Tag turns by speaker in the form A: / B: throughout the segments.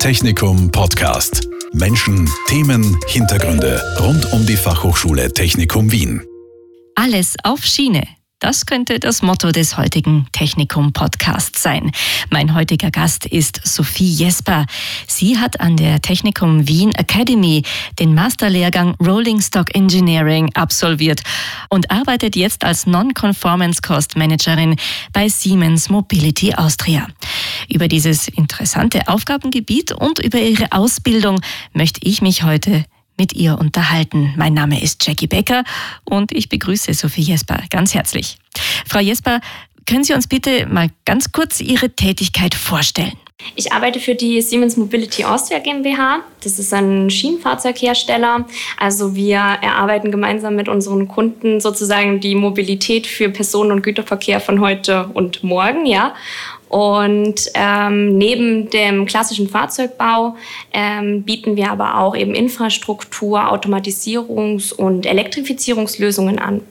A: Technikum Podcast. Menschen, Themen, Hintergründe rund um die Fachhochschule Technikum Wien.
B: Alles auf Schiene. Das könnte das Motto des heutigen Technikum Podcasts sein. Mein heutiger Gast ist Sophie Jesper. Sie hat an der Technikum Wien Academy den Masterlehrgang Rolling Stock Engineering absolviert und arbeitet jetzt als Non-Conformance Cost Managerin bei Siemens Mobility Austria. Über dieses interessante Aufgabengebiet und über ihre Ausbildung möchte ich mich heute mit ihr unterhalten. Mein Name ist Jackie Becker und ich begrüße Sophie Jesper ganz herzlich. Frau Jesper, können Sie uns bitte mal ganz kurz Ihre Tätigkeit vorstellen?
C: Ich arbeite für die Siemens Mobility Austria GmbH. Das ist ein Schienenfahrzeughersteller. Also wir erarbeiten gemeinsam mit unseren Kunden sozusagen die Mobilität für Personen- und Güterverkehr von heute und morgen, ja. Und ähm, neben dem klassischen Fahrzeugbau ähm, bieten wir aber auch eben Infrastruktur, Automatisierungs- und Elektrifizierungslösungen an.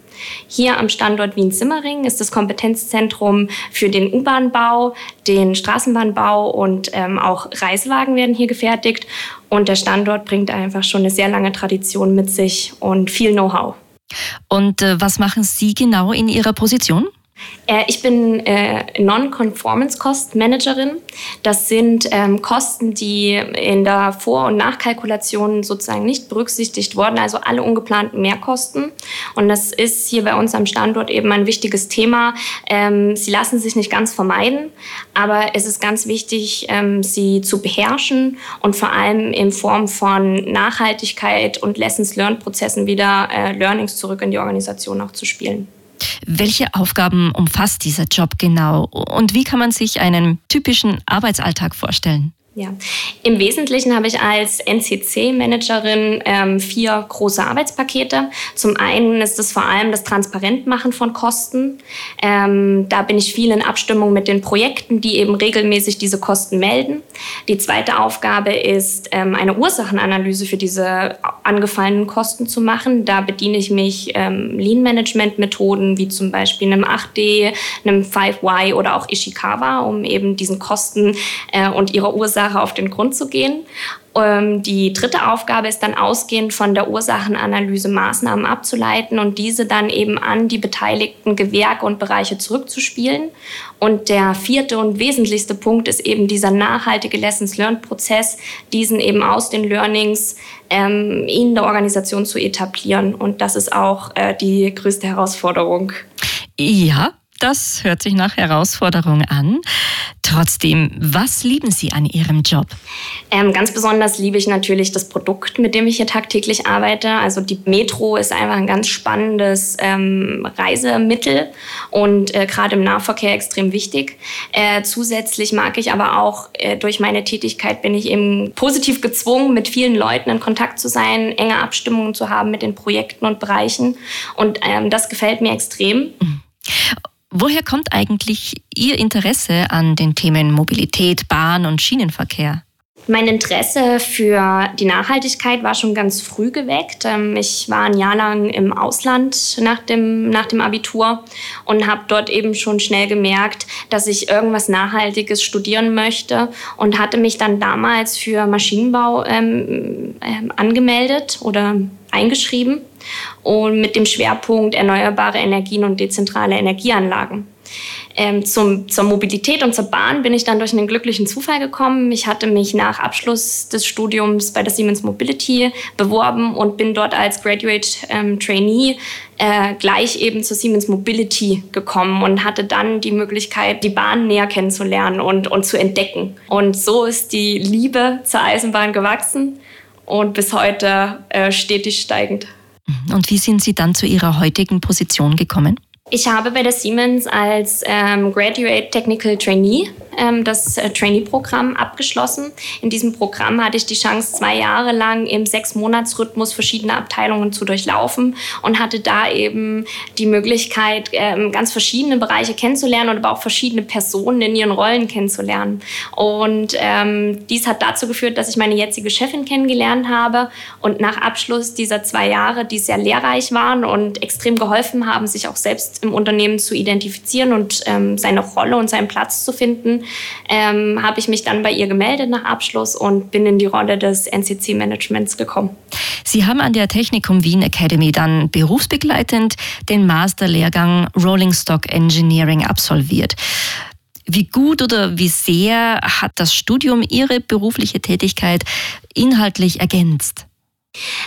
C: Hier am Standort Wien-Simmering ist das Kompetenzzentrum für den U-Bahn-Bau, den Straßenbahnbau und ähm, auch Reisewagen werden hier gefertigt. Und der Standort bringt einfach schon eine sehr lange Tradition mit sich und viel Know-how.
B: Und äh, was machen Sie genau in Ihrer Position?
C: Äh, ich bin äh, Non-Conformance Cost Managerin. Das sind ähm, Kosten, die in der Vor- und Nachkalkulation sozusagen nicht berücksichtigt wurden, also alle ungeplanten Mehrkosten. Und das ist hier bei uns am Standort eben ein wichtiges Thema. Ähm, sie lassen sich nicht ganz vermeiden, aber es ist ganz wichtig, ähm, sie zu beherrschen und vor allem in Form von Nachhaltigkeit und Lessons-Learned-Prozessen wieder äh, Learnings zurück in die Organisation auch zu spielen.
B: Welche Aufgaben umfasst dieser Job genau und wie kann man sich einen typischen Arbeitsalltag vorstellen?
C: Ja, im Wesentlichen habe ich als NCC-Managerin ähm, vier große Arbeitspakete. Zum einen ist es vor allem das Transparentmachen von Kosten. Ähm, da bin ich viel in Abstimmung mit den Projekten, die eben regelmäßig diese Kosten melden. Die zweite Aufgabe ist, ähm, eine Ursachenanalyse für diese angefallenen Kosten zu machen. Da bediene ich mich ähm, Lean-Management-Methoden wie zum Beispiel einem 8D, einem 5Y oder auch Ishikawa, um eben diesen Kosten äh, und ihre Ursache Ursache auf den Grund zu gehen. Ähm, die dritte Aufgabe ist dann ausgehend von der Ursachenanalyse Maßnahmen abzuleiten und diese dann eben an die beteiligten Gewerke und Bereiche zurückzuspielen. Und der vierte und wesentlichste Punkt ist eben dieser nachhaltige Lessons-Learned-Prozess, diesen eben aus den Learnings ähm, in der Organisation zu etablieren. Und das ist auch äh, die größte Herausforderung.
B: Ja, das hört sich nach Herausforderung an. Trotzdem, was lieben Sie an Ihrem Job?
C: Ähm, ganz besonders liebe ich natürlich das Produkt, mit dem ich hier tagtäglich arbeite. Also die Metro ist einfach ein ganz spannendes ähm, Reisemittel und äh, gerade im Nahverkehr extrem wichtig. Äh, zusätzlich mag ich aber auch, äh, durch meine Tätigkeit bin ich eben positiv gezwungen, mit vielen Leuten in Kontakt zu sein, enge Abstimmungen zu haben mit den Projekten und Bereichen. Und ähm, das gefällt mir extrem. Mhm.
B: Woher kommt eigentlich Ihr Interesse an den Themen Mobilität, Bahn und Schienenverkehr?
C: Mein Interesse für die Nachhaltigkeit war schon ganz früh geweckt. Ähm, ich war ein Jahr lang im Ausland nach dem, nach dem Abitur und habe dort eben schon schnell gemerkt, dass ich irgendwas Nachhaltiges studieren möchte und hatte mich dann damals für Maschinenbau ähm, ähm, angemeldet oder eingeschrieben und mit dem Schwerpunkt erneuerbare Energien und dezentrale Energieanlagen. Ähm, zum, zur Mobilität und zur Bahn bin ich dann durch einen glücklichen Zufall gekommen. Ich hatte mich nach Abschluss des Studiums bei der Siemens Mobility beworben und bin dort als Graduate ähm, Trainee äh, gleich eben zur Siemens Mobility gekommen und hatte dann die Möglichkeit, die Bahn näher kennenzulernen und, und zu entdecken. Und so ist die Liebe zur Eisenbahn gewachsen und bis heute äh, stetig steigend.
B: Und wie sind Sie dann zu Ihrer heutigen Position gekommen?
C: Ich habe bei der Siemens als ähm, Graduate Technical Trainee ähm, das äh, Trainee-Programm abgeschlossen. In diesem Programm hatte ich die Chance, zwei Jahre lang im Sechs-Monats-Rhythmus verschiedene Abteilungen zu durchlaufen und hatte da eben die Möglichkeit, ähm, ganz verschiedene Bereiche kennenzulernen und aber auch verschiedene Personen in ihren Rollen kennenzulernen. Und ähm, dies hat dazu geführt, dass ich meine jetzige Chefin kennengelernt habe und nach Abschluss dieser zwei Jahre, die sehr lehrreich waren und extrem geholfen haben, sich auch selbst im Unternehmen zu identifizieren und ähm, seine Rolle und seinen Platz zu finden, ähm, habe ich mich dann bei ihr gemeldet nach Abschluss und bin in die Rolle des NCC-Managements gekommen.
B: Sie haben an der Technikum Wien Academy dann berufsbegleitend den Masterlehrgang Rolling Stock Engineering absolviert. Wie gut oder wie sehr hat das Studium Ihre berufliche Tätigkeit inhaltlich ergänzt?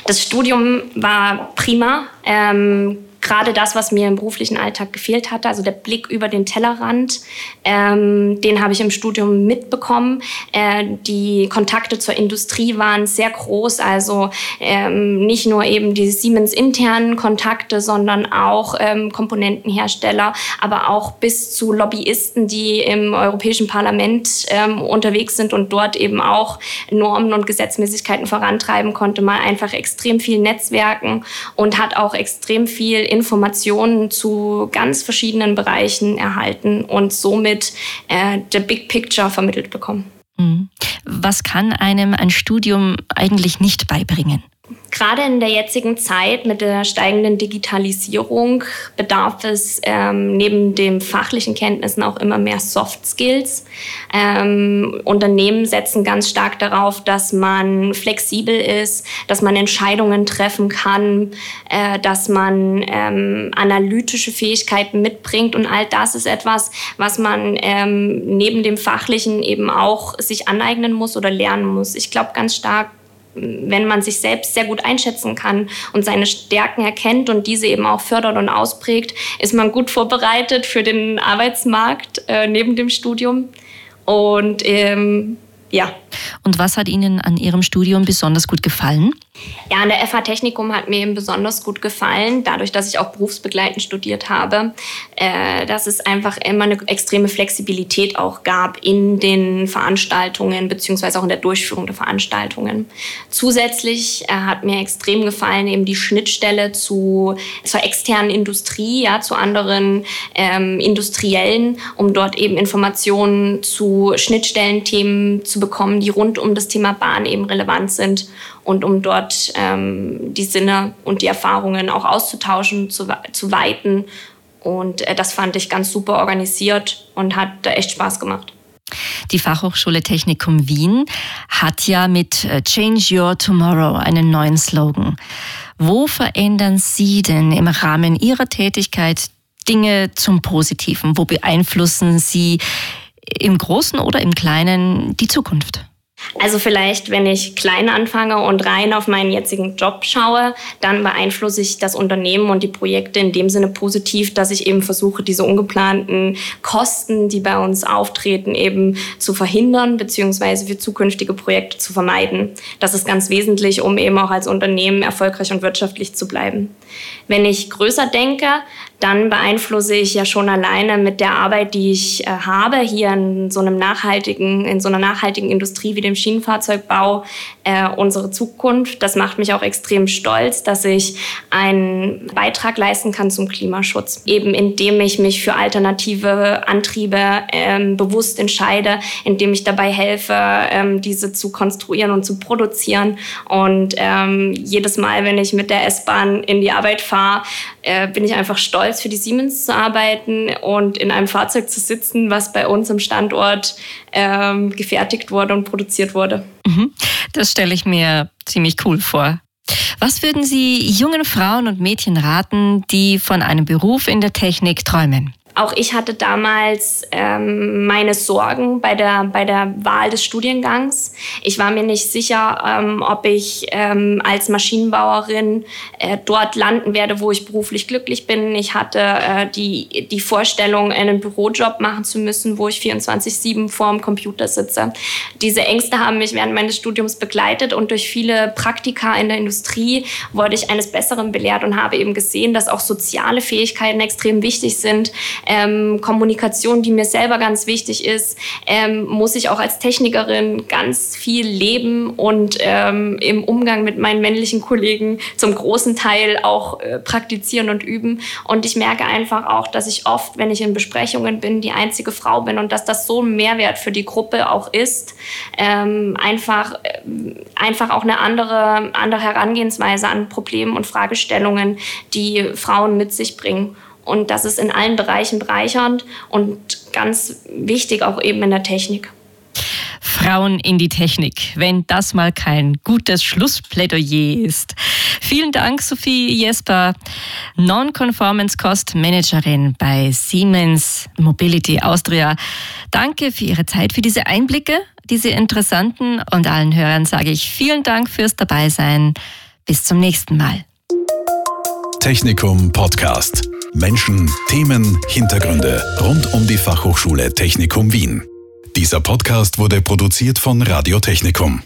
C: Das Studium war prima. Ähm, gerade das, was mir im beruflichen Alltag gefehlt hatte, also der Blick über den Tellerrand, ähm, den habe ich im Studium mitbekommen. Äh, die Kontakte zur Industrie waren sehr groß, also ähm, nicht nur eben die Siemens internen Kontakte, sondern auch ähm, Komponentenhersteller, aber auch bis zu Lobbyisten, die im Europäischen Parlament ähm, unterwegs sind und dort eben auch Normen und Gesetzmäßigkeiten vorantreiben konnte, man einfach extrem viel Netzwerken und hat auch extrem viel Informationen zu ganz verschiedenen Bereichen erhalten und somit äh, the big picture vermittelt bekommen.
B: Mhm. Was kann einem ein Studium eigentlich nicht beibringen?
C: Gerade in der jetzigen Zeit mit der steigenden Digitalisierung bedarf es ähm, neben den fachlichen Kenntnissen auch immer mehr Soft Skills. Ähm, Unternehmen setzen ganz stark darauf, dass man flexibel ist, dass man Entscheidungen treffen kann, äh, dass man ähm, analytische Fähigkeiten mitbringt und all das ist etwas, was man ähm, neben dem fachlichen eben auch sich aneignen muss oder lernen muss. Ich glaube ganz stark wenn man sich selbst sehr gut einschätzen kann und seine Stärken erkennt und diese eben auch fördert und ausprägt, ist man gut vorbereitet für den Arbeitsmarkt äh, neben dem Studium. Und ähm, ja.
B: Und was hat Ihnen an Ihrem Studium besonders gut gefallen?
C: Ja, an der FH Technikum hat mir eben besonders gut gefallen, dadurch, dass ich auch berufsbegleitend studiert habe, äh, dass es einfach immer eine extreme Flexibilität auch gab in den Veranstaltungen beziehungsweise auch in der Durchführung der Veranstaltungen. Zusätzlich äh, hat mir extrem gefallen eben die Schnittstelle zu, zur externen Industrie, ja, zu anderen ähm, Industriellen, um dort eben Informationen zu Schnittstellenthemen zu bekommen, die rund um das Thema Bahn eben relevant sind und um dort ähm, die Sinne und die Erfahrungen auch auszutauschen, zu, zu weiten. Und äh, das fand ich ganz super organisiert und hat echt Spaß gemacht.
B: Die Fachhochschule Technikum Wien hat ja mit äh, Change Your Tomorrow einen neuen Slogan. Wo verändern Sie denn im Rahmen Ihrer Tätigkeit Dinge zum Positiven? Wo beeinflussen Sie im Großen oder im Kleinen die Zukunft?
C: Also vielleicht, wenn ich klein anfange und rein auf meinen jetzigen Job schaue, dann beeinflusse ich das Unternehmen und die Projekte in dem Sinne positiv, dass ich eben versuche, diese ungeplanten Kosten, die bei uns auftreten, eben zu verhindern beziehungsweise für zukünftige Projekte zu vermeiden. Das ist ganz wesentlich, um eben auch als Unternehmen erfolgreich und wirtschaftlich zu bleiben. Wenn ich größer denke, dann beeinflusse ich ja schon alleine mit der Arbeit, die ich äh, habe, hier in so einem nachhaltigen, in so einer nachhaltigen Industrie wie dem Schienenfahrzeugbau, äh, unsere Zukunft. Das macht mich auch extrem stolz, dass ich einen Beitrag leisten kann zum Klimaschutz. Eben indem ich mich für alternative Antriebe ähm, bewusst entscheide, indem ich dabei helfe, ähm, diese zu konstruieren und zu produzieren. Und ähm, jedes Mal, wenn ich mit der S-Bahn in die Arbeit fahre, äh, bin ich einfach stolz, für die Siemens zu arbeiten und in einem Fahrzeug zu sitzen, was bei uns im Standort ähm, gefertigt wurde und produziert wurde.
B: Mhm. Das stelle ich mir ziemlich cool vor. Was würden Sie jungen Frauen und Mädchen raten, die von einem Beruf in der Technik träumen?
C: Auch ich hatte damals ähm, meine Sorgen bei der, bei der Wahl des Studiengangs. Ich war mir nicht sicher, ähm, ob ich ähm, als Maschinenbauerin äh, dort landen werde, wo ich beruflich glücklich bin. Ich hatte äh, die, die Vorstellung, einen Bürojob machen zu müssen, wo ich 24-7 vor dem Computer sitze. Diese Ängste haben mich während meines Studiums begleitet und durch viele Praktika in der Industrie wurde ich eines Besseren belehrt und habe eben gesehen, dass auch soziale Fähigkeiten extrem wichtig sind ähm, Kommunikation, die mir selber ganz wichtig ist, ähm, muss ich auch als Technikerin ganz viel leben und ähm, im Umgang mit meinen männlichen Kollegen zum großen Teil auch äh, praktizieren und üben. Und ich merke einfach auch, dass ich oft, wenn ich in Besprechungen bin, die einzige Frau bin und dass das so ein Mehrwert für die Gruppe auch ist. Ähm, einfach, äh, einfach auch eine andere, andere Herangehensweise an Problemen und Fragestellungen, die Frauen mit sich bringen. Und das ist in allen Bereichen bereichernd und ganz wichtig auch eben in der Technik.
B: Frauen in die Technik, wenn das mal kein gutes Schlussplädoyer ist. Vielen Dank, Sophie Jesper, Non-Conformance Cost Managerin bei Siemens Mobility Austria. Danke für Ihre Zeit, für diese Einblicke, diese interessanten und allen Hörern sage ich vielen Dank fürs Dabeisein. Bis zum nächsten Mal.
A: Technikum Podcast. Menschen, Themen, Hintergründe rund um die Fachhochschule Technikum Wien. Dieser Podcast wurde produziert von Radio Technikum.